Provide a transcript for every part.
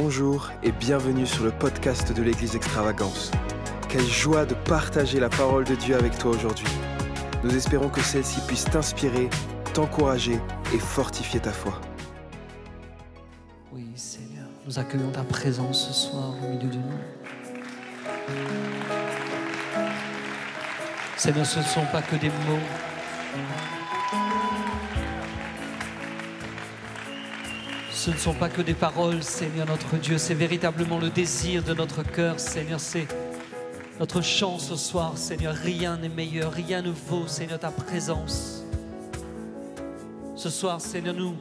Bonjour et bienvenue sur le podcast de l'Église Extravagance. Quelle joie de partager la parole de Dieu avec toi aujourd'hui. Nous espérons que celle-ci puisse t'inspirer, t'encourager et fortifier ta foi. Oui, Seigneur, nous accueillons ta présence ce soir au milieu de nous. Ce ne sont pas que des mots. Ce ne sont pas que des paroles, Seigneur notre Dieu, c'est véritablement le désir de notre cœur, Seigneur, c'est notre chant ce soir, Seigneur. Rien n'est meilleur, rien ne vaut, Seigneur, ta présence. Ce soir, Seigneur, nous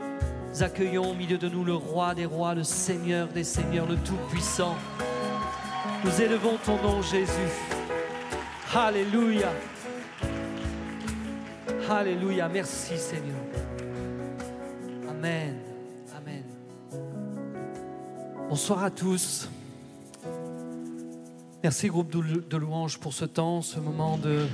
accueillons au milieu de nous le roi des rois, le Seigneur des seigneurs, le Tout-Puissant. Nous élevons ton nom, Jésus. Alléluia. Alléluia. Merci, Seigneur. Bonsoir à tous. Merci, groupe de louanges, pour ce temps, ce moment de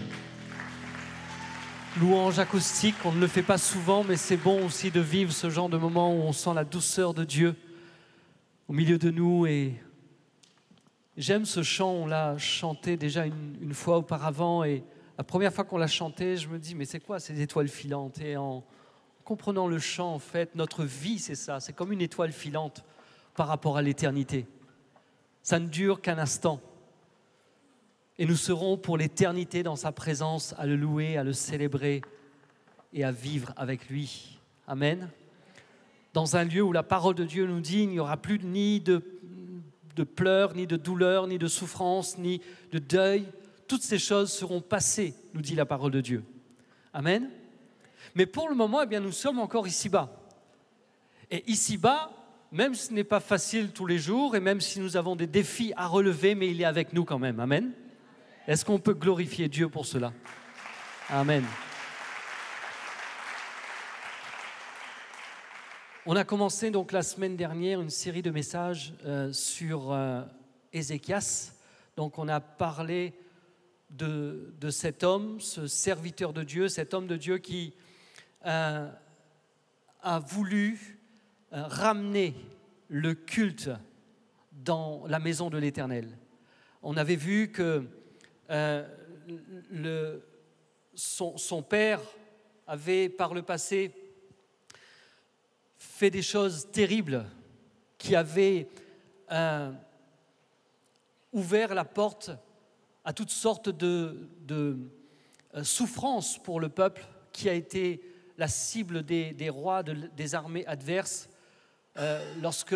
louange acoustique. On ne le fait pas souvent, mais c'est bon aussi de vivre ce genre de moment où on sent la douceur de Dieu au milieu de nous. Et j'aime ce chant, on l'a chanté déjà une, une fois auparavant. Et la première fois qu'on l'a chanté, je me dis, mais c'est quoi ces étoiles filantes? Et en comprenant le chant, en fait, notre vie, c'est ça. C'est comme une étoile filante par rapport à l'éternité. Ça ne dure qu'un instant. Et nous serons pour l'éternité dans sa présence à le louer, à le célébrer et à vivre avec lui. Amen. Dans un lieu où la parole de Dieu nous dit il n'y aura plus ni de, de pleurs, ni de douleurs, ni de souffrances, ni de deuil. Toutes ces choses seront passées, nous dit la parole de Dieu. Amen. Mais pour le moment, eh bien, nous sommes encore ici-bas. Et ici-bas, même si ce n'est pas facile tous les jours, et même si nous avons des défis à relever, mais il est avec nous quand même. Amen. Est-ce qu'on peut glorifier Dieu pour cela? Amen. On a commencé donc la semaine dernière une série de messages euh, sur euh, Ézéchias. Donc on a parlé de, de, cet homme, ce serviteur de Dieu, cet homme de Dieu qui euh, a voulu ramener le culte dans la maison de l'Éternel. On avait vu que euh, son, père avait par le passé fait des choses terribles qui avaient euh, ouvert la porte à toutes sortes de, euh, souffrances pour le peuple qui a été la cible des, rois, de, des armées adverses. Euh, lorsque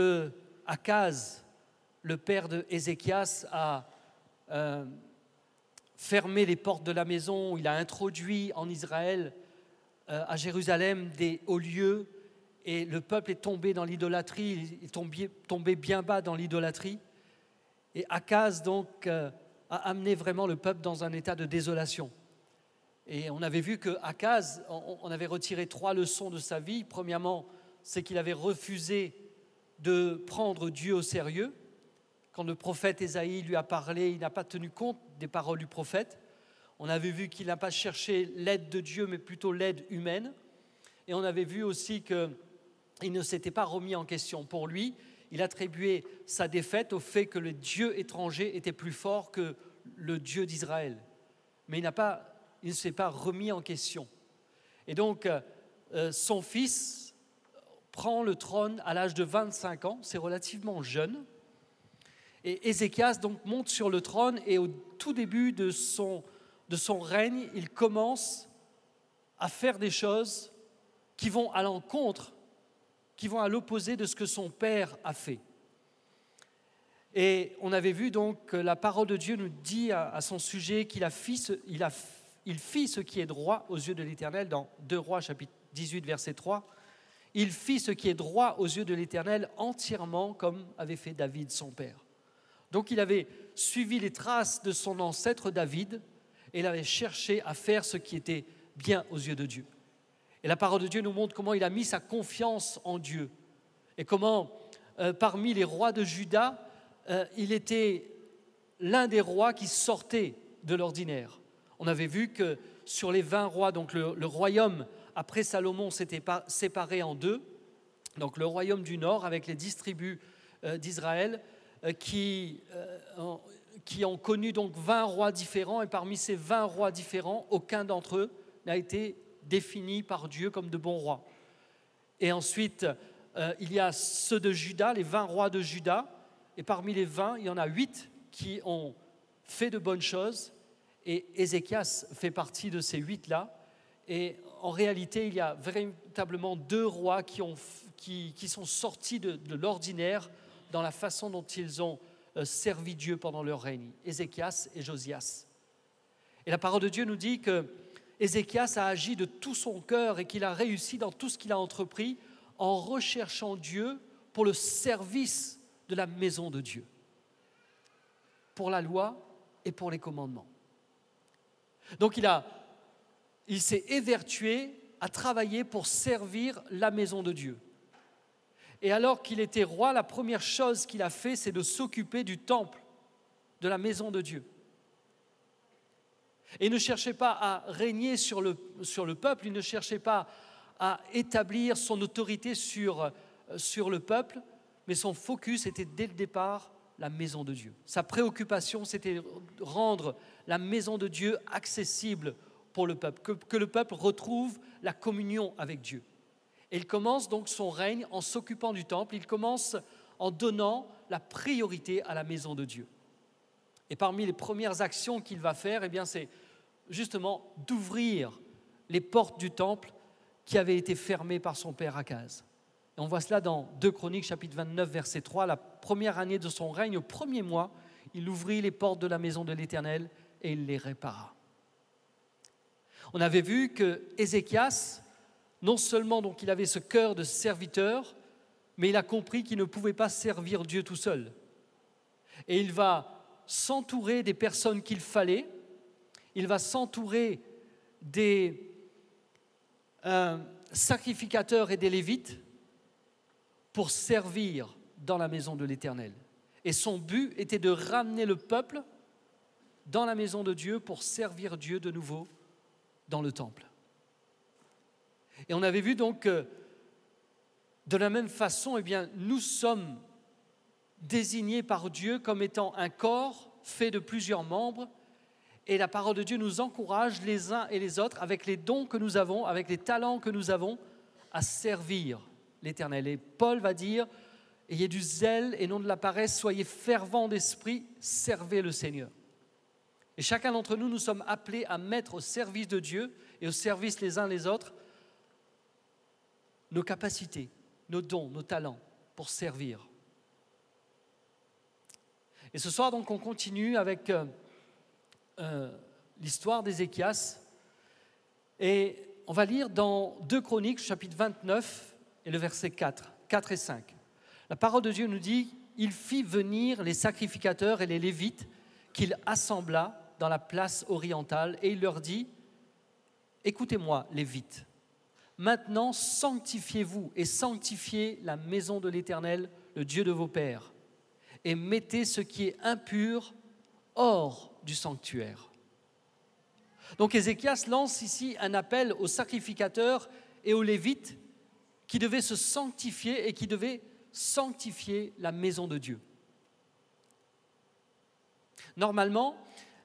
Akaz, le père de Ézéchias, a euh, fermé les portes de la maison, il a introduit en Israël, euh, à Jérusalem, des hauts lieux, et le peuple est tombé dans l'idolâtrie, il est tombé, tombé, bien bas dans l'idolâtrie. Et Akaz, donc, a amené vraiment le peuple dans un état de désolation. Et on avait vu que Akaz, on, on avait retiré trois leçons de sa vie. Premièrement, c'est qu'il avait refusé de prendre Dieu au sérieux. Quand le prophète Ésaïe lui a parlé, il n'a pas tenu compte des paroles du prophète. On avait vu qu'il n'a pas cherché l'aide de Dieu, mais plutôt l'aide humaine. Et on avait vu aussi qu'il ne s'était pas remis en question. Pour lui, il attribuait sa défaite au fait que le Dieu étranger était plus fort que le Dieu d'Israël. Mais il, n'a pas, il ne s'est pas remis en question. Et donc, euh, son fils, prend le trône à l'âge de 25 ans, c'est relativement jeune. Et Ézéchias donc monte sur le trône et au tout début de son, de son règne, il commence à faire des choses qui vont à l'encontre, qui vont à l'opposé de ce que son père a fait. Et on avait vu donc que la parole de Dieu nous dit à, son sujet qu'il a, il a, il fit ce qui est droit aux yeux de l'Éternel dans 2 Rois chapitre 18 verset 3 il fit ce qui est droit aux yeux de l'Éternel entièrement comme avait fait David son père. Donc il avait suivi les traces de son ancêtre David et il avait cherché à faire ce qui était bien aux yeux de Dieu. Et la parole de Dieu nous montre comment il a mis sa confiance en Dieu et comment euh, parmi les rois de Juda, euh, il était l'un des rois qui sortait de l'ordinaire. On avait vu que sur les 20 rois, donc le, le royaume après Salomon s'était séparé en deux. Donc le royaume du nord avec les dix euh, d'Israël euh, qui, qui ont connu donc 20 rois différents et parmi ces 20 rois différents, aucun d'entre eux n'a été défini par Dieu comme de bons rois. Et ensuite, il y a ceux de Juda, les 20 rois de Juda, et parmi les 20, il y en a 8 qui ont fait de bonnes choses, et Ézéchias fait partie de ces 8-là. Et en réalité, il y a véritablement deux rois qui, ont, qui, qui sont sortis de, de l'ordinaire dans la façon dont ils ont euh, servi Dieu pendant leur règne, Ézéchias et Josias. Et la parole de Dieu nous dit que Ézéchias a agi de tout son cœur et qu'il a réussi dans tout ce qu'il a entrepris en recherchant Dieu pour le service de la maison de Dieu, pour la loi et pour les commandements. Donc il a il s'est évertué à travailler pour servir la maison de Dieu. Et alors qu'il était roi, la première chose qu'il a fait, c'est de s'occuper du temple, de la maison de Dieu. Et il ne cherchait pas à régner sur le, sur le peuple, il ne cherchait pas à établir son autorité sur, sur le peuple, mais son focus était dès le départ la maison de Dieu. Sa préoccupation, c'était rendre la maison de Dieu accessible le peuple, que, que le peuple retrouve la communion avec Dieu. Et il commence donc son règne en s'occupant du temple, il commence en donnant la priorité à la maison de Dieu. Et parmi les premières actions qu'il va faire, eh bien, c'est justement d'ouvrir les portes du temple qui avaient été fermées par son père Akaz. Et on voit cela dans 2 Chroniques chapitre 29 verset 3, la première année de son règne, au premier mois, il ouvrit les portes de la maison de l'Éternel et il les répara. On avait vu que Ézéchias, non seulement donc il avait ce cœur de serviteur, mais il a compris qu'il ne pouvait pas servir Dieu tout seul. Et il va s'entourer des personnes qu'il fallait, il va s'entourer des euh, sacrificateurs et des lévites pour servir dans la maison de l'Éternel. Et son but était de ramener le peuple dans la maison de Dieu pour servir Dieu de nouveau dans le temple. Et on avait vu donc que de la même façon, eh bien, nous sommes désignés par Dieu comme étant un corps fait de plusieurs membres. Et la parole de Dieu nous encourage les uns et les autres, avec les dons que nous avons, avec les talents que nous avons, à servir l'Éternel. Et Paul va dire, ayez du zèle et non de la paresse, soyez fervents d'esprit, servez le Seigneur. Et chacun d'entre nous, nous sommes appelés à mettre au service de Dieu et au service les uns les autres nos capacités, nos dons, nos talents pour servir. Et ce soir, donc, on continue avec euh, euh, l'histoire d'Ézéchias. Et on va lire dans 2 Chroniques, chapitre 29, et le verset 4, 4 et 5. La parole de Dieu nous dit Il fit venir les sacrificateurs et les lévites qu'il assembla dans la place orientale et il leur dit, écoutez-moi, Lévites, maintenant sanctifiez-vous et sanctifiez la maison de l'Éternel, le Dieu de vos pères, et mettez ce qui est impur hors du sanctuaire. Donc Ézéchias lance ici un appel aux sacrificateurs et aux Lévites qui devaient se sanctifier et qui devaient sanctifier la maison de Dieu. Normalement,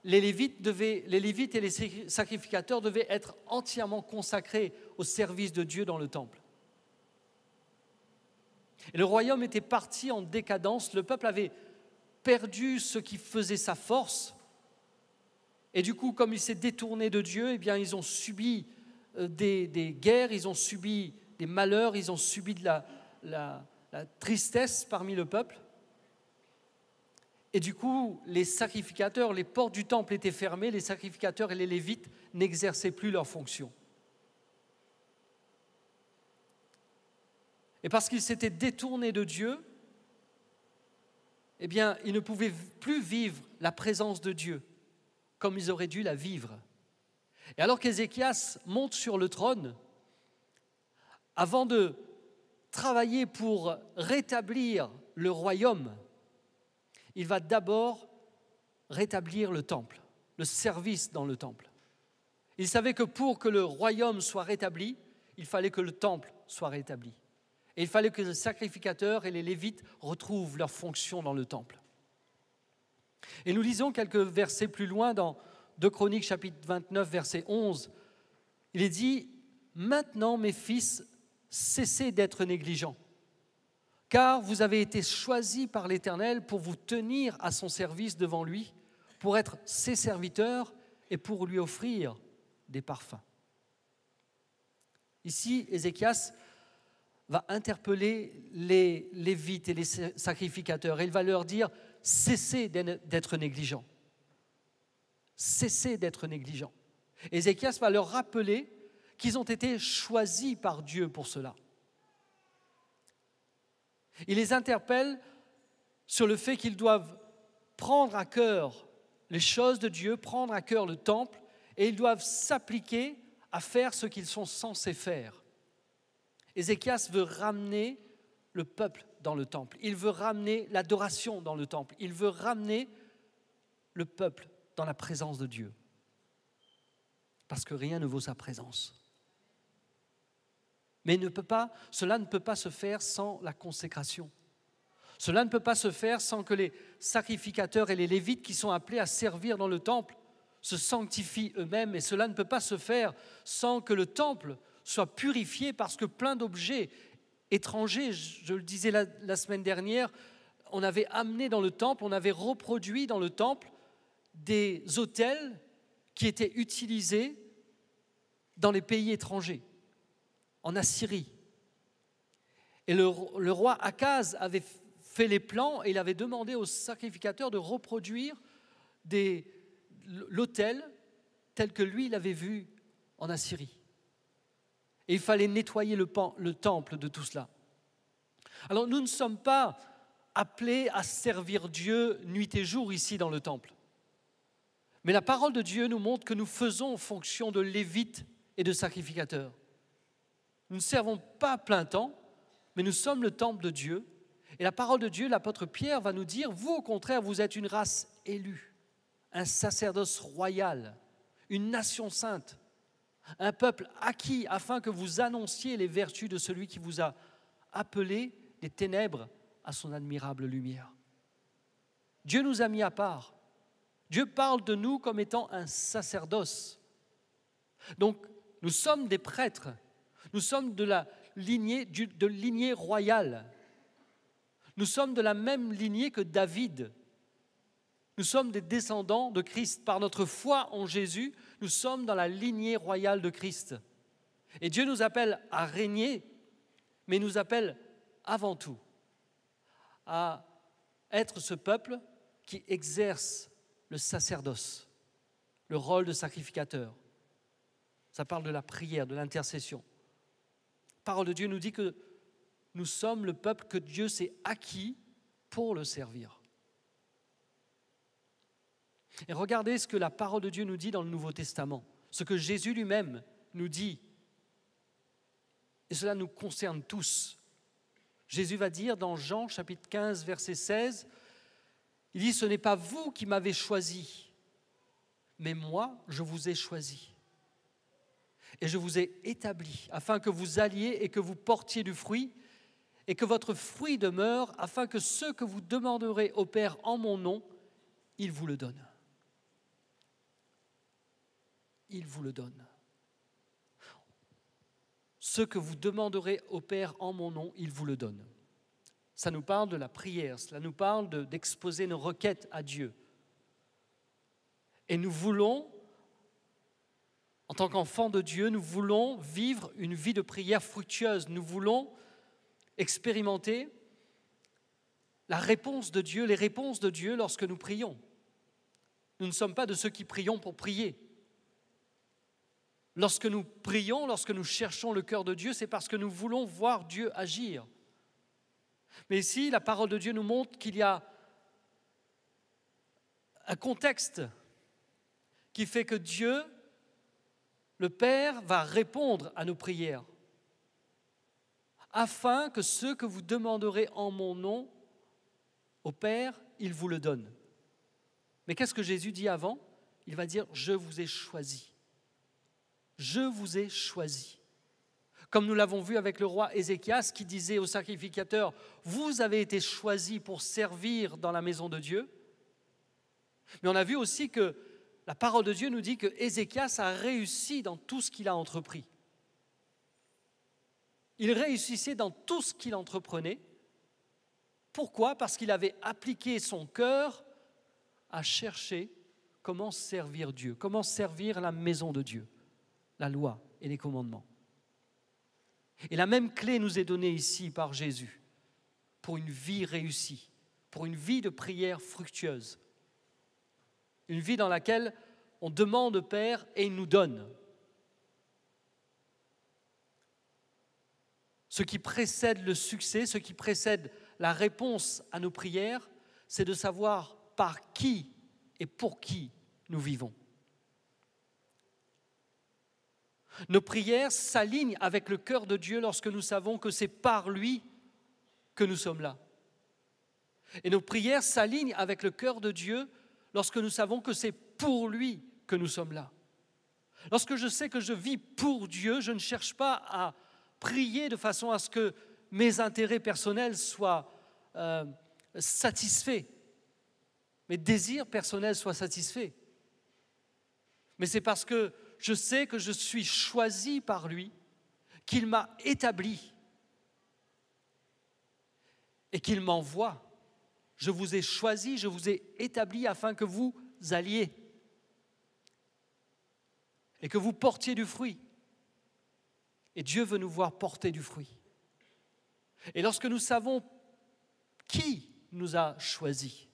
les Lévites, les Lévites et les sacrificateurs devaient être entièrement consacrés au service de Dieu dans le temple. Et le royaume était parti en décadence, le peuple avait perdu ce qui faisait sa force, et du coup, comme il s'est détourné de Dieu, eh bien, ils ont subi euh, des, guerres, ils ont subi des malheurs, ils ont subi de la tristesse parmi le peuple. Et du coup, les sacrificateurs, les portes du temple étaient fermées, les sacrificateurs et les lévites n'exerçaient plus leur fonction. Et parce qu'ils s'étaient détournés de Dieu, eh bien, ils ne pouvaient plus vivre la présence de Dieu comme ils auraient dû la vivre. Et alors qu'Ézéchias monte sur le trône, avant de travailler pour rétablir le royaume, il va d'abord rétablir le temple, le service dans le temple. Il savait que pour que le royaume soit rétabli, il fallait que le temple soit rétabli. Et il fallait que les sacrificateurs et les lévites retrouvent leur fonction dans le temple. Et nous lisons quelques versets plus loin dans 2 Chroniques chapitre 29 verset 11. Il est dit, Maintenant mes fils, cessez d'être négligents, car vous avez été choisis par l'Éternel pour vous tenir à son service devant lui, pour être ses serviteurs et pour lui offrir des parfums. Ici, Ézéchias va interpeller les Lévites et les sacrificateurs et il va leur dire cessez d'être négligents. Cessez d'être négligents. Ézéchias va leur rappeler qu'ils ont été choisis par Dieu pour cela. Il les interpelle sur le fait qu'ils doivent prendre à cœur les choses de Dieu, prendre à cœur le temple, et ils doivent s'appliquer à faire ce qu'ils sont censés faire. Ézéchias veut ramener le peuple dans le temple. Il veut ramener l'adoration dans le temple. Il veut ramener le peuple dans la présence de Dieu. Parce que rien ne vaut sa présence. Mais ne peut cela ne peut pas se faire sans la consécration. Cela ne peut pas se faire sans que les sacrificateurs et les lévites qui sont appelés à servir dans le temple se sanctifient eux-mêmes. Et cela ne peut pas se faire sans que le temple soit purifié parce que plein d'objets étrangers, je le disais la, semaine dernière, on avait amené dans le temple, on avait reproduit dans le temple des hôtels qui étaient utilisés dans les pays étrangers, en Assyrie. Et le, roi Akaz avait fait les plans et il avait demandé aux sacrificateurs de reproduire l'autel tel que lui l'avait vu en Assyrie. Et il fallait nettoyer le, le temple de tout cela. Alors nous ne sommes pas appelés à servir Dieu nuit et jour ici dans le temple. Mais la parole de Dieu nous montre que nous faisons fonction de lévites et de sacrificateurs. Nous ne servons pas plein temps, mais nous sommes le temple de Dieu. Et la parole de Dieu, l'apôtre Pierre va nous dire, vous au contraire, vous êtes une race élue, un sacerdoce royal, une nation sainte, un peuple acquis afin que vous annonciez les vertus de celui qui vous a appelé des ténèbres à son admirable lumière. Dieu nous a mis à part. Dieu parle de nous comme étant un sacerdoce. Donc, nous sommes des prêtres. Nous sommes de la lignée, royale. Nous sommes de la même lignée que David. Nous sommes des descendants de Christ. Par notre foi en Jésus, nous sommes dans la lignée royale de Christ. Et Dieu nous appelle à régner, mais nous appelle avant tout à être ce peuple qui exerce le sacerdoce, le rôle de sacrificateur. Ça parle de la prière, de l'intercession. Parole de Dieu nous dit que nous sommes le peuple que Dieu s'est acquis pour le servir. Et regardez ce que la parole de Dieu nous dit dans le Nouveau Testament, ce que Jésus lui-même nous dit. Et cela nous concerne tous. Jésus va dire dans Jean chapitre 15, verset 16, il dit, ce n'est pas vous qui m'avez choisi, mais moi, je vous ai choisi. Et je vous ai établi afin que vous alliez et que vous portiez du fruit, et que votre fruit demeure, afin que ce que vous demanderez au Père en mon nom, il vous le donne il vous le donne. Ce que vous demanderez au Père en mon nom, il vous le donne. Ça nous parle de la prière, cela nous parle d'exposer nos requêtes à Dieu. Et nous voulons, en tant qu'enfants de Dieu, nous voulons vivre une vie de prière fructueuse. Nous voulons expérimenter la réponse de Dieu, les réponses de Dieu lorsque nous prions. Nous ne sommes pas de ceux qui prions pour prier. Lorsque nous prions, lorsque nous cherchons le cœur de Dieu, c'est parce que nous voulons voir Dieu agir. Mais ici, la parole de Dieu nous montre qu'il y a un contexte qui fait que Dieu, le Père, va répondre à nos prières, afin que ce que vous demanderez en mon nom au Père, il vous le donne. Mais qu'est-ce que Jésus dit avant? Il va dire, je vous ai choisi je vous ai choisi. Comme nous l'avons vu avec le roi Ézéchias qui disait au sacrificateur, vous avez été choisi pour servir dans la maison de Dieu. Mais on a vu aussi que la parole de Dieu nous dit que Ézéchias a réussi dans tout ce qu'il a entrepris. Il réussissait dans tout ce qu'il entreprenait. Pourquoi? Parce qu'il avait appliqué son cœur à chercher comment servir Dieu, comment servir la maison de Dieu, la loi et les commandements. Et la même clé nous est donnée ici par Jésus pour une vie réussie, pour une vie de prière fructueuse, une vie dans laquelle on demande au Père et il nous donne. Ce qui précède le succès, ce qui précède la réponse à nos prières, c'est de savoir par qui et pour qui nous vivons. Nos prières s'alignent avec le cœur de Dieu lorsque nous savons que c'est par lui que nous sommes là. Et nos prières s'alignent avec le cœur de Dieu lorsque nous savons que c'est pour lui que nous sommes là. Lorsque je sais que je vis pour Dieu, je ne cherche pas à prier de façon à ce que mes intérêts personnels soient euh, satisfaits, mes désirs personnels soient satisfaits. Mais c'est parce que je sais que je suis choisi par lui, qu'il m'a établi et qu'il m'envoie. Je vous ai choisi, je vous ai établi afin que vous alliez et que vous portiez du fruit. Et Dieu veut nous voir porter du fruit. Et lorsque nous savons qui nous a choisis,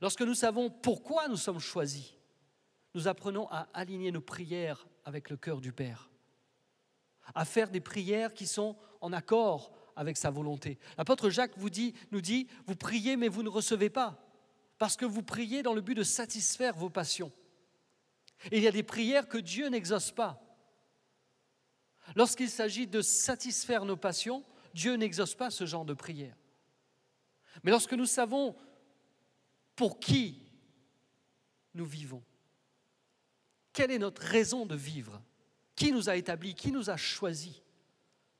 lorsque nous savons pourquoi nous sommes choisis, nous apprenons à aligner nos prières avec le cœur du Père, à faire des prières qui sont en accord avec sa volonté. L'apôtre Jacques nous dit, vous priez mais vous ne recevez pas, parce que vous priez dans le but de satisfaire vos passions. Il y a des prières que Dieu n'exauce pas. Lorsqu'il s'agit de satisfaire nos passions, Dieu n'exauce pas ce genre de prière. Mais lorsque nous savons pour qui nous vivons, quelle est notre raison de vivre Qui nous a établis Qui nous a choisis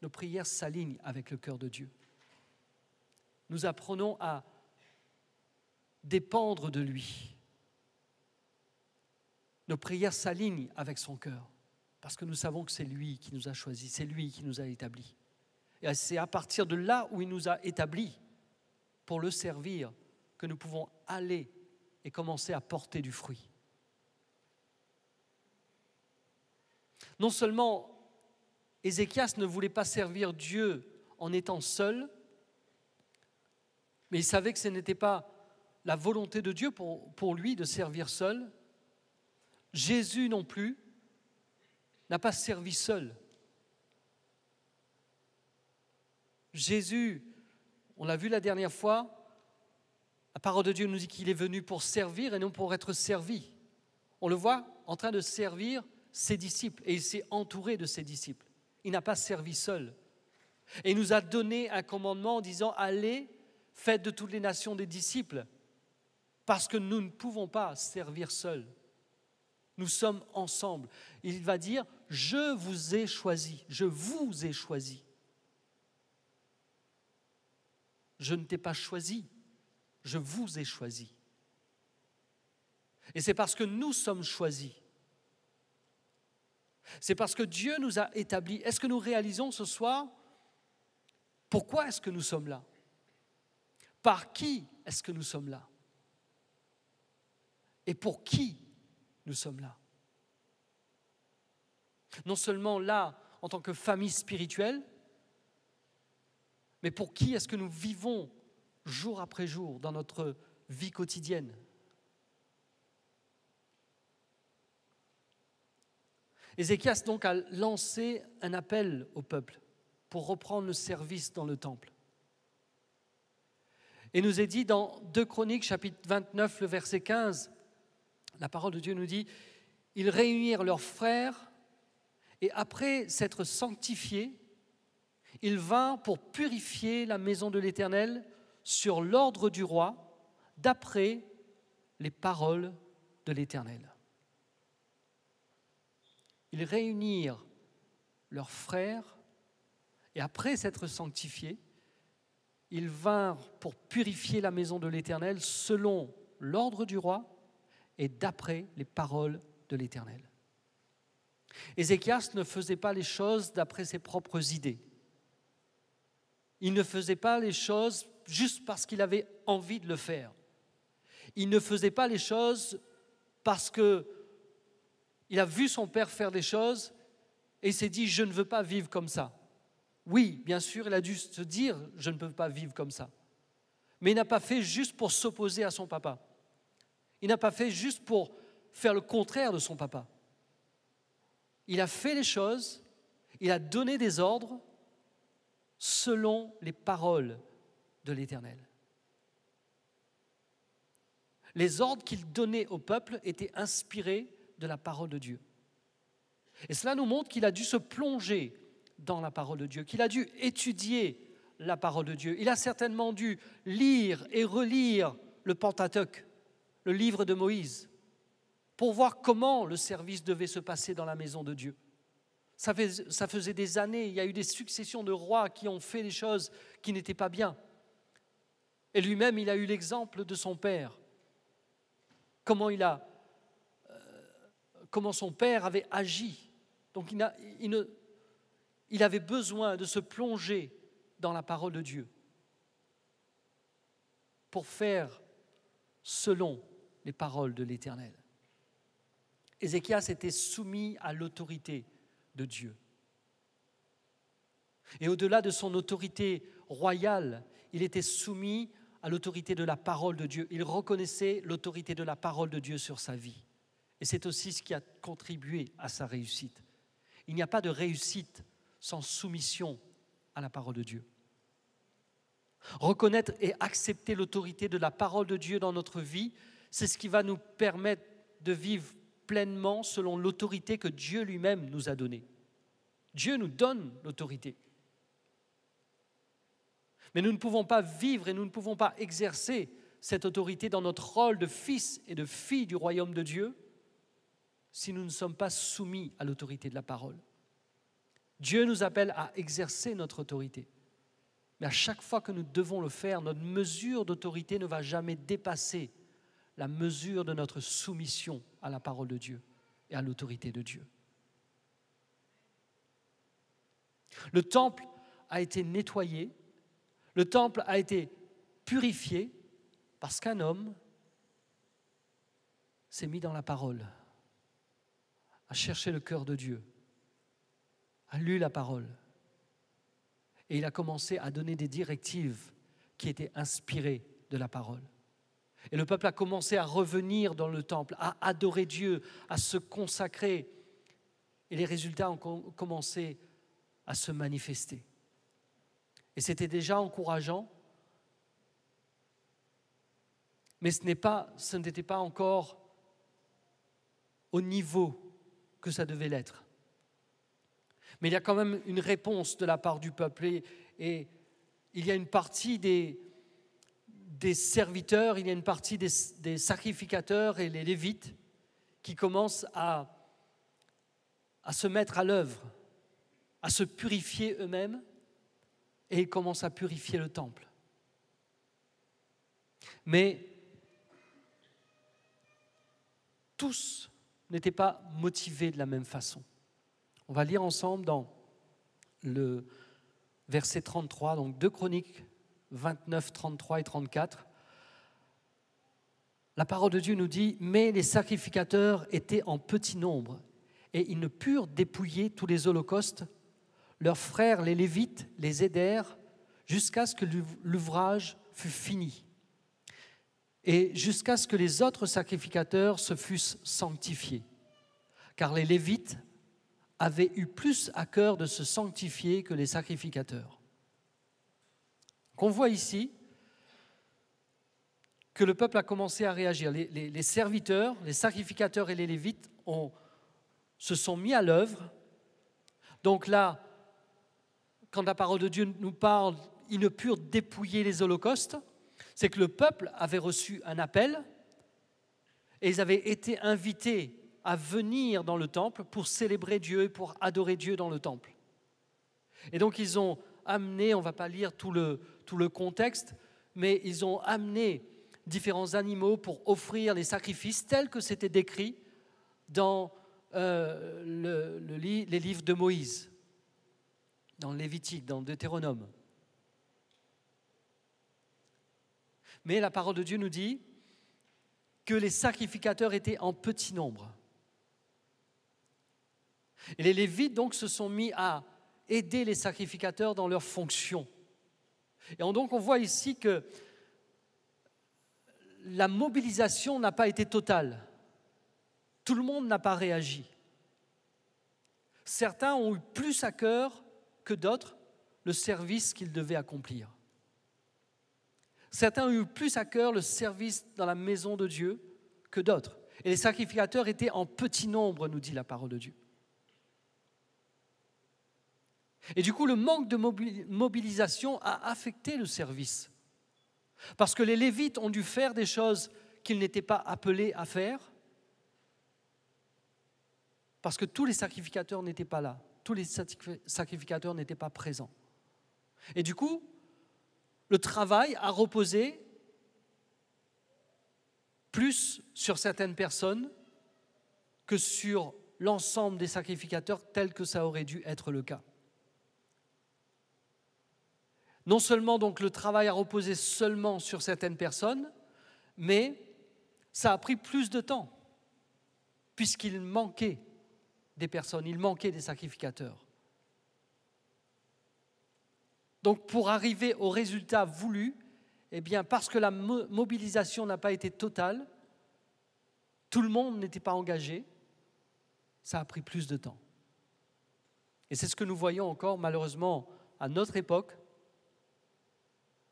Nos prières s'alignent avec le cœur de Dieu. Nous apprenons à dépendre de lui. Nos prières s'alignent avec son cœur parce que nous savons que c'est lui qui nous a choisis, c'est lui qui nous a établis. Et c'est à partir de là où il nous a établis pour le servir que nous pouvons aller et commencer à porter du fruit. Non seulement Ézéchias ne voulait pas servir Dieu en étant seul, mais il savait que ce n'était pas la volonté de Dieu pour, pour lui de servir seul. Jésus non plus n'a pas servi seul. Jésus, on l'a vu la dernière fois, la parole de Dieu nous dit qu'il est venu pour servir et non pour être servi. On le voit en train de servir ses disciples et il s'est entouré de ses disciples. Il n'a pas servi seul. Et il nous a donné un commandement en disant Allez, faites de toutes les nations des disciples, parce que nous ne pouvons pas servir seuls. Nous sommes ensemble. Il va dire Je vous ai choisi, je vous ai choisi. Je ne t'ai pas choisi, je vous ai choisi. Et c'est parce que nous sommes choisis c'est parce que Dieu nous a établis. Est-ce que nous réalisons ce soir pourquoi est-ce que nous sommes là? Par qui est-ce que nous sommes là? Et pour qui nous sommes là? Non seulement là en tant que famille spirituelle, mais pour qui est-ce que nous vivons jour après jour dans notre vie quotidienne? Ézéchias donc a lancé un appel au peuple pour reprendre le service dans le temple. Et nous est dit dans 2 Chroniques chapitre 29 le verset 15, la parole de Dieu nous dit, ils réunirent leurs frères et après s'être sanctifiés, ils vinrent pour purifier la maison de l'Éternel sur l'ordre du roi, d'après les paroles de l'Éternel ils réunirent leurs frères Et après s'être sanctifiés, ils vinrent pour purifier la maison de l'Éternel selon l'ordre du roi et d'après les paroles de l'Éternel. Ézéchias ne faisait pas les choses d'après ses propres idées. Il ne faisait pas les choses juste parce qu'il avait envie de le faire. Il ne faisait pas les choses parce que il a vu son père faire des choses et s'est dit je ne veux pas vivre comme ça. Oui, bien sûr, il a dû se dire je ne peux pas vivre comme ça. Mais il n'a pas fait juste pour s'opposer à son papa. Il n'a pas fait juste pour faire le contraire de son papa. Il a fait les choses, il a donné des ordres selon les paroles de l'Éternel. Les ordres qu'il donnait au peuple étaient inspirés de la parole de Dieu. Et cela nous montre qu'il a dû se plonger dans la parole de Dieu, qu'il a dû étudier la parole de Dieu. Il a certainement dû lire et relire le Pentateuque, le livre de Moïse, pour voir comment le service devait se passer dans la maison de Dieu. Ça, faisait des années, il y a eu des successions de rois qui ont fait des choses qui n'étaient pas bien. Et lui-même, il a eu l'exemple de son père. Comment, il a, comment son père avait agi. Donc il, avait besoin de se plonger dans la parole de Dieu pour faire selon les paroles de l'Éternel. Ézéchias était soumis à l'autorité de Dieu. Et au-delà de son autorité royale, il était soumis à l'autorité de la parole de Dieu. Il reconnaissait l'autorité de la parole de Dieu sur sa vie. Et c'est aussi ce qui a contribué à sa réussite. Il n'y a pas de réussite sans soumission à la parole de Dieu. Reconnaître et accepter l'autorité de la parole de Dieu dans notre vie, c'est ce qui va nous permettre de vivre pleinement selon l'autorité que Dieu lui-même nous a donnée. Dieu nous donne l'autorité. Mais nous ne pouvons pas vivre et nous ne pouvons pas exercer cette autorité dans notre rôle de fils et de fille du royaume de Dieu si nous ne sommes pas soumis à l'autorité de la parole. Dieu nous appelle à exercer notre autorité. Mais à chaque fois que nous devons le faire, notre mesure d'autorité ne va jamais dépasser la mesure de notre soumission à la parole de Dieu et à l'autorité de Dieu. Le temple a été nettoyé, le temple a été purifié parce qu'un homme s'est mis dans la parole, a cherché le cœur de Dieu, a lu la parole et il a commencé à donner des directives qui étaient inspirées de la parole. Et le peuple a commencé à revenir dans le temple, à adorer Dieu, à se consacrer. Et les résultats ont commencé à se manifester. Et c'était déjà encourageant, mais ce n'était pas, pas encore au niveau que ça devait l'être. Mais il y a quand même une réponse de la part du peuple et, il y a une partie des, des serviteurs, il y a une partie des, sacrificateurs et les lévites qui commencent à, à se mettre à l'œuvre, à se purifier eux-mêmes, et ils commencent à purifier le temple. Mais tous n'étaient pas motivés de la même façon. On va lire ensemble dans le verset 33, donc 2 Chroniques 29, 33 et 34, la parole de Dieu nous dit, mais les sacrificateurs étaient en petit nombre et ils ne purent dépouiller tous les holocaustes. Leurs frères, les Lévites, les aidèrent jusqu'à ce que l'ouvrage fût fini et jusqu'à ce que les autres sacrificateurs se fussent sanctifiés. Car les Lévites avaient eu plus à cœur de se sanctifier que les sacrificateurs qu'on voit ici que le peuple a commencé à réagir. Les, serviteurs, les sacrificateurs et les lévites se sont mis à l'œuvre. Donc là, quand la parole de Dieu nous parle, ils ne purent dépouiller les holocaustes, c'est que le peuple avait reçu un appel et ils avaient été invités à venir dans le temple pour célébrer Dieu et pour adorer Dieu dans le temple. Et donc ils ont amené, on ne va pas lire tout le, tout le contexte, mais ils ont amené différents animaux pour offrir les sacrifices tels que c'était décrit dans euh, le, les livres de Moïse, dans le Lévitique, dans Deutéronome. Mais la parole de Dieu nous dit que les sacrificateurs étaient en petit nombre. Et les Lévites donc se sont mis à aider les sacrificateurs dans leurs fonctions. Et donc on voit ici que la mobilisation n'a pas été totale. Tout le monde n'a pas réagi. Certains ont eu plus à cœur que d'autres le service qu'ils devaient accomplir. Certains ont eu plus à cœur le service dans la maison de Dieu que d'autres. Et les sacrificateurs étaient en petit nombre, nous dit la parole de Dieu. Et du coup, le manque de mobilisation a affecté le service. Parce que les Lévites ont dû faire des choses qu'ils n'étaient pas appelés à faire. Parce que tous les sacrificateurs n'étaient pas là. Tous les sacrificateurs n'étaient pas présents. Et du coup, le travail a reposé plus sur certaines personnes que sur l'ensemble des sacrificateurs tel que ça aurait dû être le cas. Non seulement donc le travail a reposé seulement sur certaines personnes, mais ça a pris plus de temps, puisqu'il manquait des personnes, il manquait des sacrificateurs. Donc pour arriver au résultat voulu, eh bien parce que la mobilisation n'a pas été totale, tout le monde n'était pas engagé, ça a pris plus de temps. Et c'est ce que nous voyons encore malheureusement à notre époque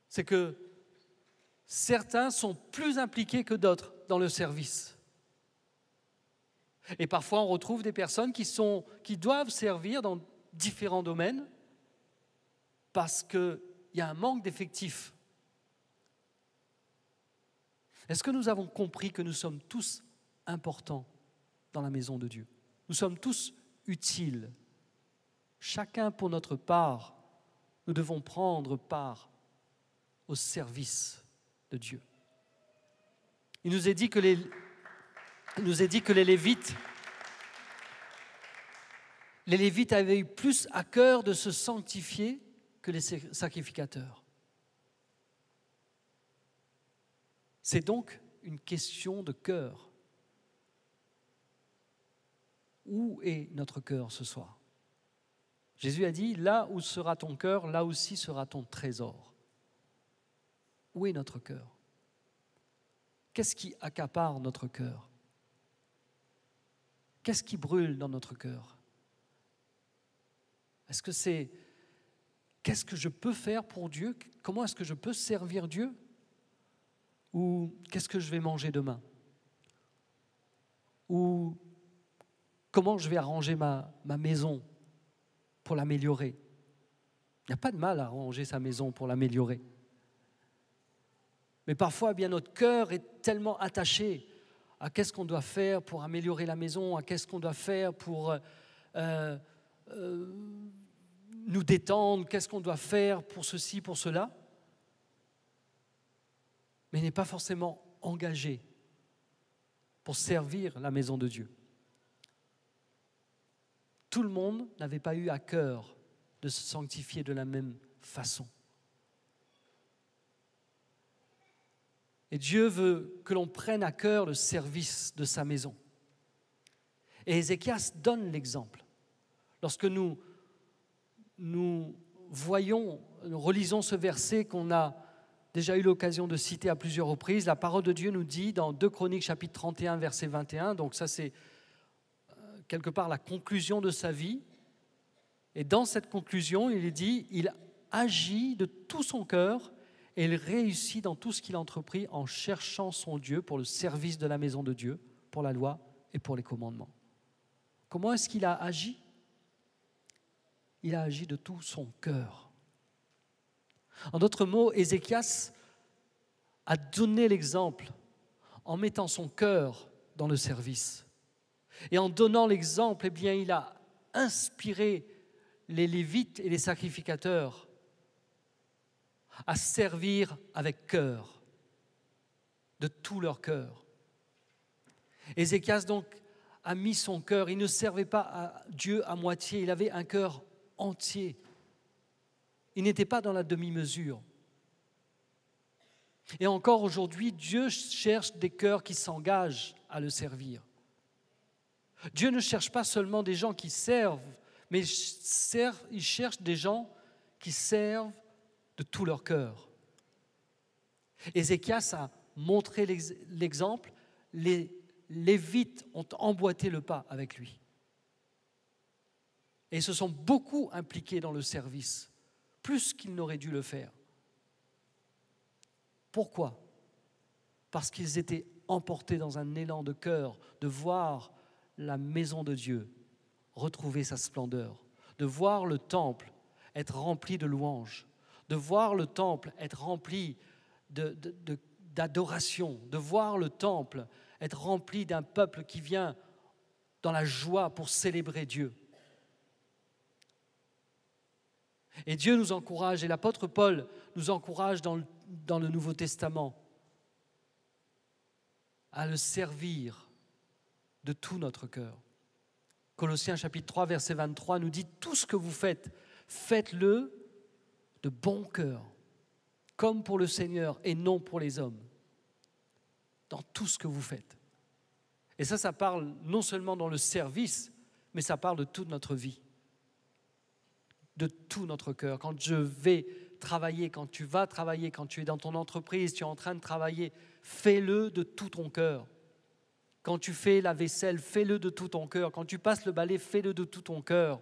c'est que certains sont plus impliqués que d'autres dans le service. Et parfois, on retrouve des personnes qui, sont, qui doivent servir dans différents domaines parce qu'il y a un manque d'effectifs. Est-ce que nous avons compris que nous sommes tous importants dans la maison de Dieu? Nous sommes tous utiles. Chacun pour notre part, nous devons prendre part au service de Dieu. Il nous est dit que les, les Lévites avaient eu plus à cœur de se sanctifier que les sacrificateurs. C'est donc une question de cœur. Où est notre cœur ce soir? Jésus a dit, là où sera ton cœur, là aussi sera ton trésor. Où est notre cœur? Qu'est-ce qui accapare notre cœur? Qu'est-ce qui brûle dans notre cœur? Est-ce que c'est qu'est-ce que je peux faire pour Dieu? Comment est-ce que je peux servir Dieu? Ou qu'est-ce que je vais manger demain? Ou comment je vais arranger ma, ma maison pour l'améliorer? Il n'y a pas de mal à arranger sa maison pour l'améliorer. Mais parfois, eh bien, notre cœur est tellement attaché à qu'est-ce qu'on doit faire pour améliorer la maison, à qu'est-ce qu'on doit faire pour euh, euh, nous détendre, qu'est-ce qu'on doit faire pour ceci, pour cela, mais n'est pas forcément engagé pour servir la maison de Dieu. Tout le monde n'avait pas eu à cœur de se sanctifier de la même façon. Et Dieu veut que l'on prenne à cœur le service de sa maison. Et Ézéchias donne l'exemple. Lorsque nous, nous voyons, nous relisons ce verset qu'on a déjà eu l'occasion de citer à plusieurs reprises, la parole de Dieu nous dit dans 2 Chroniques chapitre 31 verset 21, donc ça c'est euh, quelque part la conclusion de sa vie, et dans cette conclusion il est dit, il agit de tout son cœur et il réussit dans tout ce qu'il a entrepris en cherchant son Dieu pour le service de la maison de Dieu, pour la loi et pour les commandements. Comment est-ce qu'il a agi? Il a agi de tout son cœur. En d'autres mots, Ézéchias a donné l'exemple en mettant son cœur dans le service. Et en donnant l'exemple, eh bien, il a inspiré les Lévites et les sacrificateurs à servir avec cœur, de tout leur cœur. Ézéchias donc a mis son cœur, il ne servait pas à Dieu à moitié, il avait un cœur entier. Il n'était pas dans la demi-mesure. Et encore aujourd'hui, Dieu cherche des cœurs qui s'engagent à le servir. Dieu ne cherche pas seulement des gens qui servent, mais il cherche des gens qui servent de tout leur cœur. Ézéchias a montré l'exemple, les Lévites ont emboîté le pas avec lui. Et se sont beaucoup impliqués dans le service, plus qu'ils n'auraient dû le faire. Pourquoi? Parce qu'ils étaient emportés dans un élan de cœur de voir la maison de Dieu retrouver sa splendeur, de voir le temple être rempli de louanges, de voir le temple être rempli d'adoration, de, de voir le temple être rempli d'un peuple qui vient dans la joie pour célébrer Dieu. Et Dieu nous encourage, et l'apôtre Paul nous encourage dans le Nouveau Testament à le servir de tout notre cœur. Colossiens chapitre 3 verset 23 nous dit tout ce que vous faites, faites-le de bon cœur, comme pour le Seigneur et non pour les hommes. Dans tout ce que vous faites. Et ça, ça parle non seulement dans le service, mais ça parle de toute notre vie, de tout notre cœur. Quand je vais travailler, quand tu vas travailler, quand tu es dans ton entreprise, tu es en train de travailler, fais-le de tout ton cœur. Quand tu fais la vaisselle, fais-le de tout ton cœur. Quand tu passes le balai, fais-le de tout ton cœur.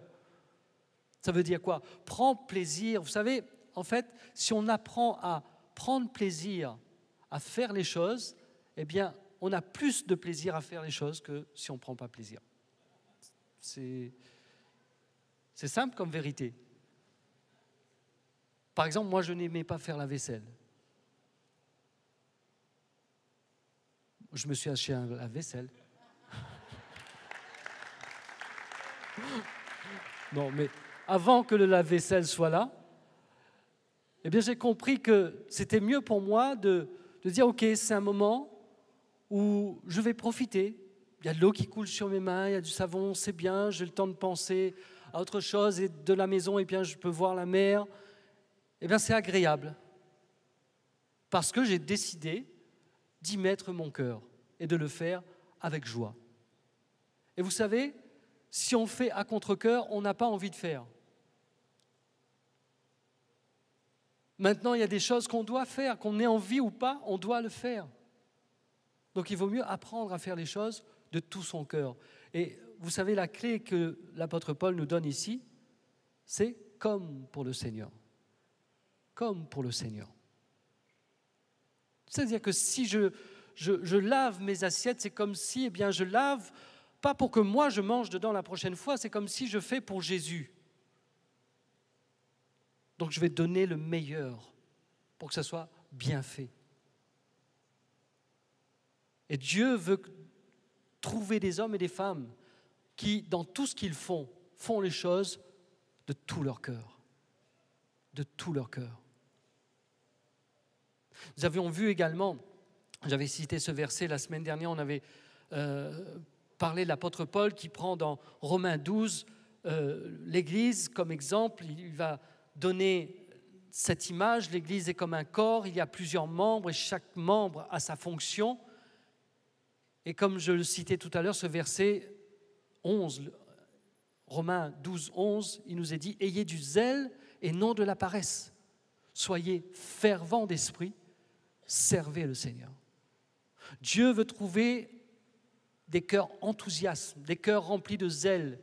Ça veut dire quoi? Prends plaisir. Vous savez, en fait, si on apprend à prendre plaisir à faire les choses, eh bien, on a plus de plaisir à faire les choses que si on ne prend pas plaisir. C'est simple comme vérité. Par exemple, moi, je n'aimais pas faire la vaisselle. Je me suis acheté un la vaisselle. Non, mais avant que le lave-vaisselle soit là, eh bien, j'ai compris que c'était mieux pour moi de, de dire, OK, c'est un moment où je vais profiter. Il y a de l'eau qui coule sur mes mains, il y a du savon, c'est bien, j'ai le temps de penser à autre chose et de la maison, et bien je peux voir la mer, eh bien c'est agréable. Parce que j'ai décidé d'y mettre mon cœur et de le faire avec joie. Et vous savez, si on fait à contre-cœur, on n'a pas envie de faire. Maintenant, il y a des choses qu'on doit faire, qu'on ait envie ou pas, on doit le faire. Donc il vaut mieux apprendre à faire les choses de tout son cœur. Et vous savez, la clé que l'apôtre Paul nous donne ici, c'est comme pour le Seigneur comme pour le Seigneur. C'est-à-dire que si je, je, lave mes assiettes, c'est comme si eh bien, je lave, pas pour que moi je mange dedans la prochaine fois, c'est comme si je fais pour Jésus. Donc je vais donner le meilleur pour que ça soit bien fait. Et Dieu veut trouver des hommes et des femmes qui, dans tout ce qu'ils font, font les choses de tout leur cœur. De tout leur cœur. Nous avions vu également, j'avais cité ce verset la semaine dernière, on avait euh, parlé de l'apôtre Paul qui prend dans Romains 12 euh, l'Église comme exemple. Il va donner cette image, l'Église est comme un corps, il y a plusieurs membres et chaque membre a sa fonction. Et comme je le citais tout à l'heure, ce verset 11, Romains 12, 11, il nous est dit, Ayez du zèle et non de la paresse. Soyez fervents d'esprit servez le Seigneur. Dieu veut trouver des cœurs enthousiastes, des cœurs remplis de zèle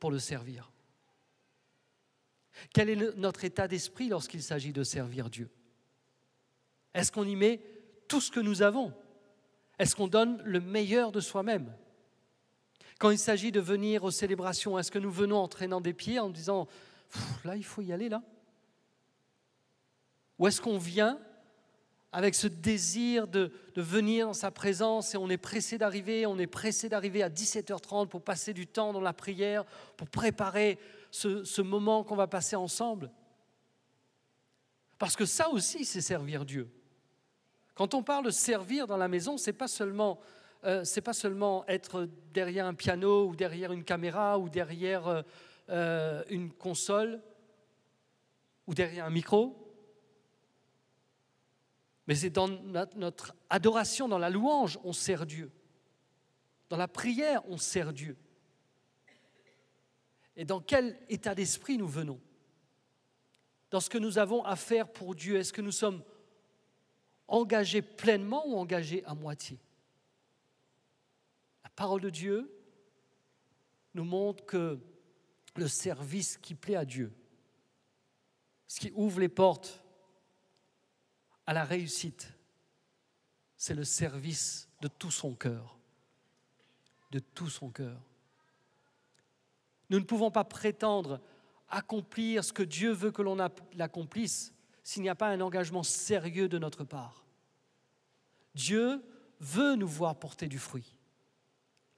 pour le servir. Quel est notre état d'esprit lorsqu'il s'agit de servir Dieu? Est-ce qu'on y met tout ce que nous avons? Est-ce qu'on donne le meilleur de soi-même? Quand il s'agit de venir aux célébrations, est-ce que nous venons en traînant des pieds en disant là, il faut y aller là? Ou est-ce qu'on vient avec ce désir de, venir dans sa présence et on est pressé d'arriver, on est pressé d'arriver à 17h30 pour passer du temps dans la prière, pour préparer ce, ce moment qu'on va passer ensemble? Parce que ça aussi, c'est servir Dieu. Quand on parle de servir dans la maison, c'est pas seulement euh, c'est pas seulement être derrière un piano ou derrière une caméra ou derrière euh, euh, une console ou derrière un micro, mais c'est dans notre adoration, dans la louange, on sert Dieu. Dans la prière, on sert Dieu. Et dans quel état d'esprit nous venons? Dans ce que nous avons à faire pour Dieu, est-ce que nous sommes engagés pleinement ou engagés à moitié? Parole de Dieu nous montre que le service qui plaît à Dieu, ce qui ouvre les portes à la réussite, c'est le service de tout son cœur. De tout son cœur. Nous ne pouvons pas prétendre accomplir ce que Dieu veut que l'on l'accomplisse s'il n'y a pas un engagement sérieux de notre part. Dieu veut nous voir porter du fruit.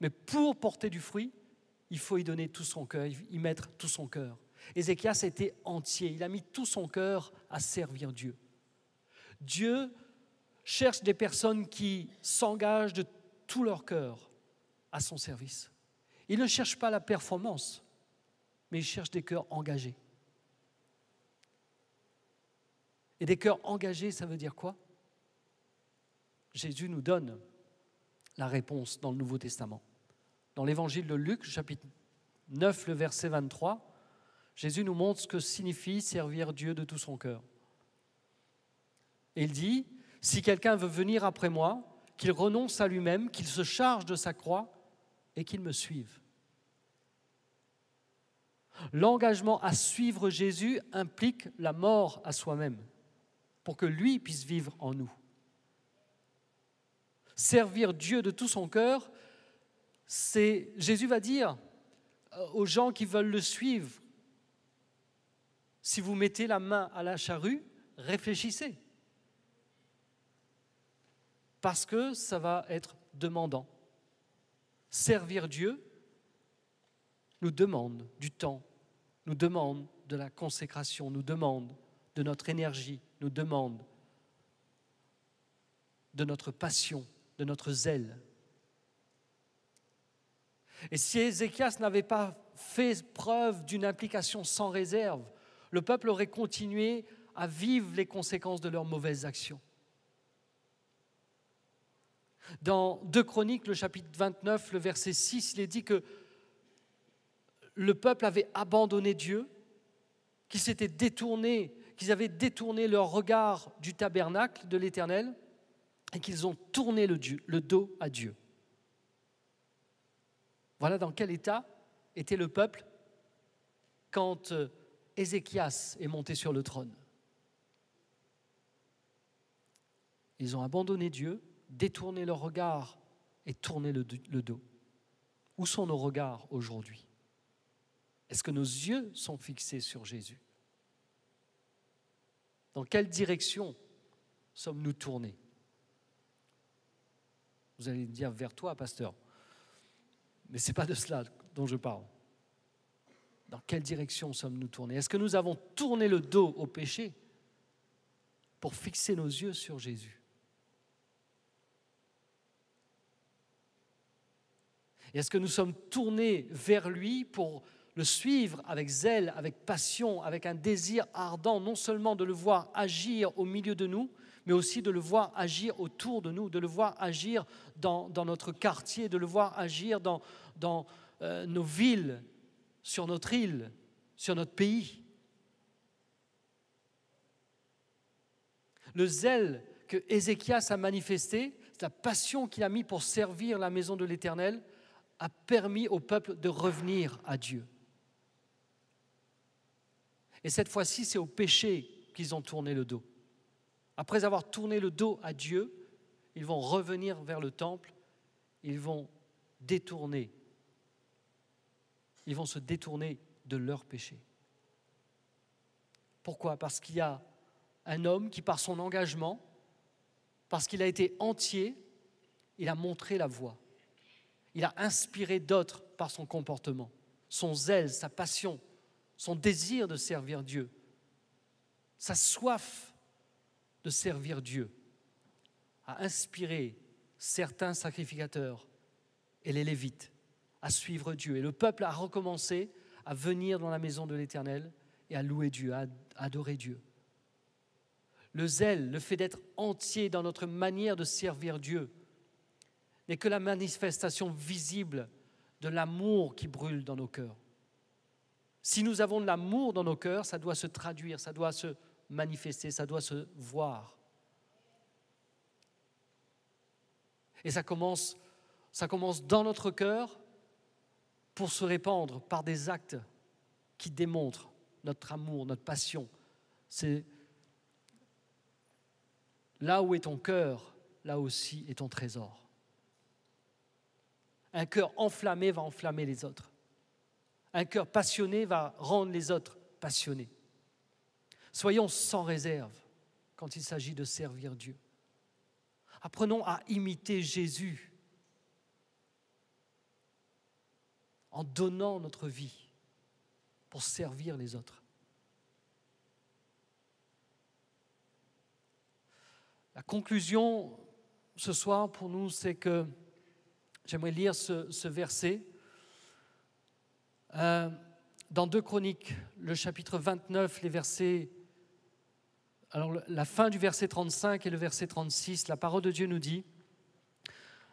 Mais pour porter du fruit, il faut y donner tout son cœur, y mettre tout son cœur. Ézéchias était entier, il a mis tout son cœur à servir Dieu. Dieu cherche des personnes qui s'engagent de tout leur cœur à son service. Il ne cherche pas la performance, mais il cherche des cœurs engagés. Et des cœurs engagés, ça veut dire quoi? Jésus nous donne la réponse dans le Nouveau Testament. Dans l'évangile de Luc, chapitre 9, le verset 23, Jésus nous montre ce que signifie servir Dieu de tout son cœur. Il dit, si quelqu'un veut venir après moi, qu'il renonce à lui-même, qu'il se charge de sa croix et qu'il me suive. L'engagement à suivre Jésus implique la mort à soi-même pour que lui puisse vivre en nous. Servir Dieu de tout son cœur, c'est Jésus va dire euh, aux gens qui veulent le suivre si vous mettez la main à la charrue, réfléchissez parce que ça va être demandant. Servir Dieu nous demande du temps, nous demande de la consécration, nous demande de notre énergie, nous demande de notre passion, de notre zèle. Et si Ézéchias n'avait pas fait preuve d'une implication sans réserve, le peuple aurait continué à vivre les conséquences de leurs mauvaises actions. Dans 2 Chroniques, le chapitre 29, le verset 6, il est dit que le peuple avait abandonné Dieu, qu'ils s'étaient détournés, qu'ils avaient détourné leur regard du tabernacle de l'Éternel et qu'ils ont tourné le, dos à Dieu. Voilà dans quel état était le peuple quand euh, Ézéchias est monté sur le trône. Ils ont abandonné Dieu, détourner leur regard et tourner le, dos Où sont nos regards aujourd'hui? Est-ce que nos yeux sont fixés sur Jésus? Dans quelle direction sommes-nous tournés? Vous allez me dire vers toi, pasteur. Mais ce n'est pas de cela dont je parle. Dans quelle direction sommes-nous tournés? Est-ce que nous avons tourné le dos au péché pour fixer nos yeux sur Jésus? Est-ce que nous sommes tournés vers lui pour le suivre avec zèle, avec passion, avec un désir ardent, non seulement de le voir agir au milieu de nous, mais aussi de le voir agir autour de nous, de le voir agir dans, notre quartier, de le voir agir dans, euh, nos villes, sur notre île, sur notre pays. Le zèle que Ézéchias a manifesté, la passion qu'il a mis pour servir la maison de l'Éternel, a permis au peuple de revenir à Dieu. Et cette fois-ci, c'est au péché qu'ils ont tourné le dos. Après avoir tourné le dos à Dieu, ils vont revenir vers le temple, ils vont détourner, ils vont se détourner de leur péché. Pourquoi? Parce qu'il y a un homme qui, par son engagement, parce qu'il a été entier, il a montré la voie il a inspiré d'autres par son comportement, son zèle, sa passion, son désir de servir Dieu. sa soif de servir Dieu a inspiré certains sacrificateurs et les Lévites à suivre Dieu. Et le peuple a recommencé à venir dans la maison de l'Éternel et à louer Dieu, à adorer Dieu. Le zèle, le fait d'être entier dans notre manière de servir Dieu, n'est que la manifestation visible de l'amour qui brûle dans nos cœurs. Si nous avons de l'amour dans nos cœurs, ça doit se traduire, ça doit se manifester, ça doit se voir. Et ça commence, ça commence dans notre cœur pour se répandre par des actes qui démontrent notre amour, notre passion. C'est là où est ton cœur, là aussi est ton trésor. Un cœur enflammé va enflammer les autres. Un cœur passionné va rendre les autres passionnés. Soyons sans réserve quand il s'agit de servir Dieu. Apprenons à imiter Jésus en donnant notre vie pour servir les autres. La conclusion ce soir pour nous, c'est que j'aimerais lire ce, verset. Euh, dans 2 Chroniques, le chapitre 29, les versets alors la fin du verset 35 et le verset 36, la parole de Dieu nous dit,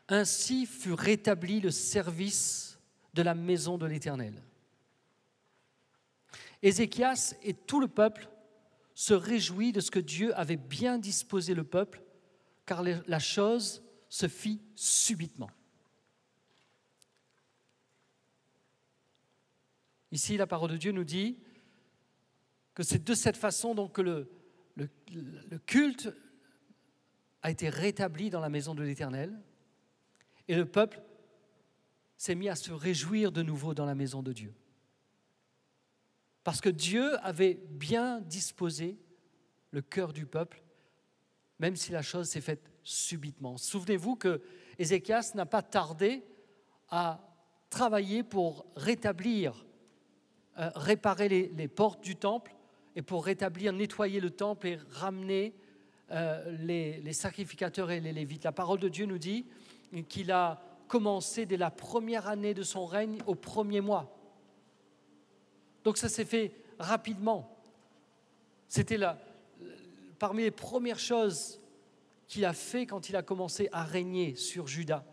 Ainsi fut rétabli le service de la maison de l'Éternel. Ézéchias et tout le peuple se réjouit de ce que Dieu avait bien disposé le peuple, car la chose se fit subitement. Ici, la parole de Dieu nous dit que c'est de cette façon donc que le, le, culte a été rétabli dans la maison de l'Éternel et le peuple s'est mis à se réjouir de nouveau dans la maison de Dieu. Parce que Dieu avait bien disposé le cœur du peuple, même si la chose s'est faite subitement. Souvenez-vous que Ézéchias n'a pas tardé à travailler pour rétablir, euh, réparer les portes du temple, et pour rétablir, nettoyer le temple et ramener euh, les, sacrificateurs et les lévites. La parole de Dieu nous dit qu'il a commencé dès la première année de son règne au premier mois. Donc ça s'est fait rapidement. C'était parmi les premières choses qu'il a fait quand il a commencé à régner sur Juda.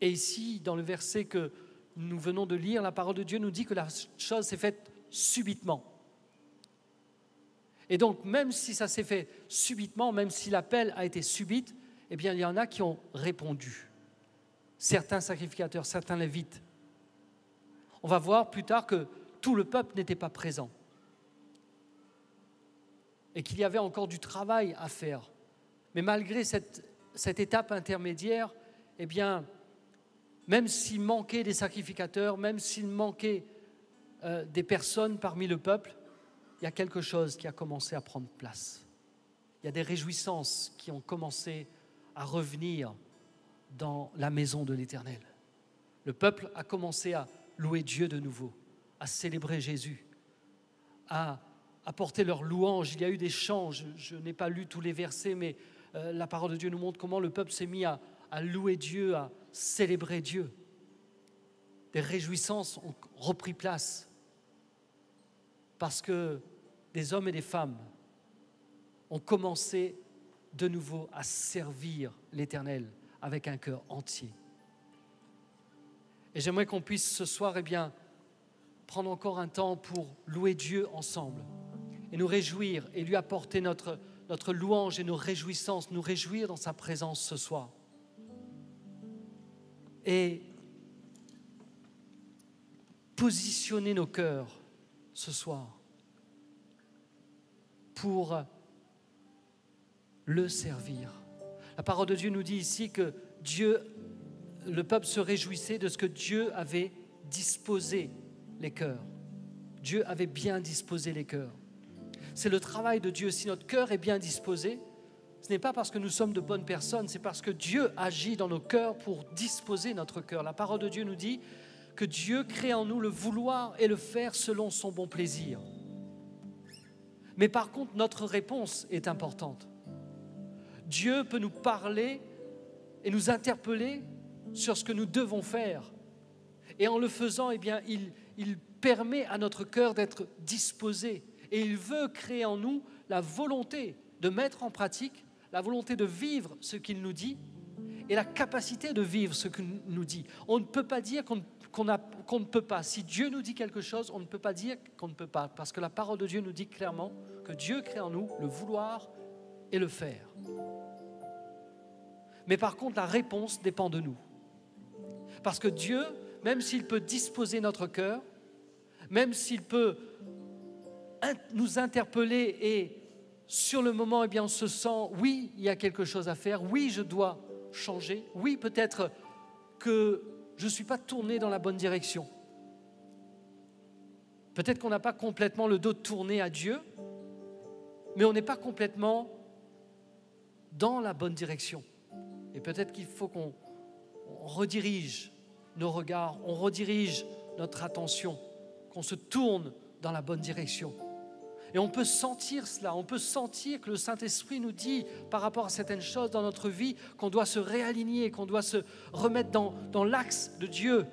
Et ici, dans le verset que nous venons de lire, la parole de Dieu nous dit que la chose s'est faite subitement. Et donc, même si ça s'est fait subitement, même si l'appel a été subite, eh bien, il y en a qui ont répondu. Certains sacrificateurs, certains lévites. On va voir plus tard que tout le peuple n'était pas présent et qu'il y avait encore du travail à faire. Mais malgré cette, étape intermédiaire, eh bien, même s'il manquait des sacrificateurs, même s'il manquait euh, des personnes parmi le peuple, il y a quelque chose qui a commencé à prendre place. Il y a des réjouissances qui ont commencé à revenir dans la maison de l'Éternel. Le peuple a commencé à louer Dieu de nouveau, à célébrer Jésus, à apporter leur louange. Il y a eu des chants, je, n'ai pas lu tous les versets, mais euh, la parole de Dieu nous montre comment le peuple s'est mis à, à louer Dieu, à célébrer Dieu. Des réjouissances ont repris place parce que des hommes et des femmes ont commencé de nouveau à servir l'Éternel avec un cœur entier. Et j'aimerais qu'on puisse ce soir, eh bien, prendre encore un temps pour louer Dieu ensemble et nous réjouir et lui apporter notre, notre louange et nos réjouissances, nous réjouir dans sa présence ce soir. Et positionner nos cœurs ce soir pour le servir. La parole de Dieu nous dit ici que Dieu, le peuple se réjouissait de ce que Dieu avait disposé les cœurs. Dieu avait bien disposé les cœurs. C'est le travail de Dieu. Si notre cœur est bien disposé, ce n'est pas parce que nous sommes de bonnes personnes, c'est parce que Dieu agit dans nos cœurs pour disposer notre cœur. La parole de Dieu nous dit que Dieu crée en nous le vouloir et le faire selon son bon plaisir. Mais par contre, notre réponse est importante. Dieu peut nous parler et nous interpeller sur ce que nous devons faire. Et en le faisant, eh bien, il, il permet à notre cœur d'être disposé. Et il veut créer en nous la volonté de mettre en pratique, la volonté de vivre ce qu'il nous dit et la capacité de vivre ce qu'il nous dit. On ne peut pas dire qu'on qu'on ne peut pas. Si Dieu nous dit quelque chose, on ne peut pas dire qu'on ne peut pas, parce que la parole de Dieu nous dit clairement que Dieu crée en nous le vouloir et le faire. Mais par contre, la réponse dépend de nous. Parce que Dieu, même s'il peut disposer notre cœur, même s'il peut nous interpeller et sur le moment, eh bien, on se sent, oui, il y a quelque chose à faire, oui, je dois changer, oui, peut-être que je ne suis pas tourné dans la bonne direction. Peut-être qu'on n'a pas complètement le dos tourné à Dieu, mais on n'est pas complètement dans la bonne direction. Et peut-être qu'il faut qu'on redirige nos regards, on redirige notre attention, qu'on se tourne dans la bonne direction. Et on peut sentir cela, on peut sentir que le Saint-Esprit nous dit par rapport à certaines choses dans notre vie qu'on doit se réaligner, qu'on doit se remettre dans, l'axe de Dieu.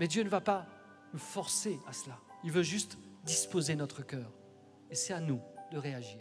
Mais Dieu ne va pas nous forcer à cela. Il veut juste disposer notre cœur. Et c'est à nous de réagir.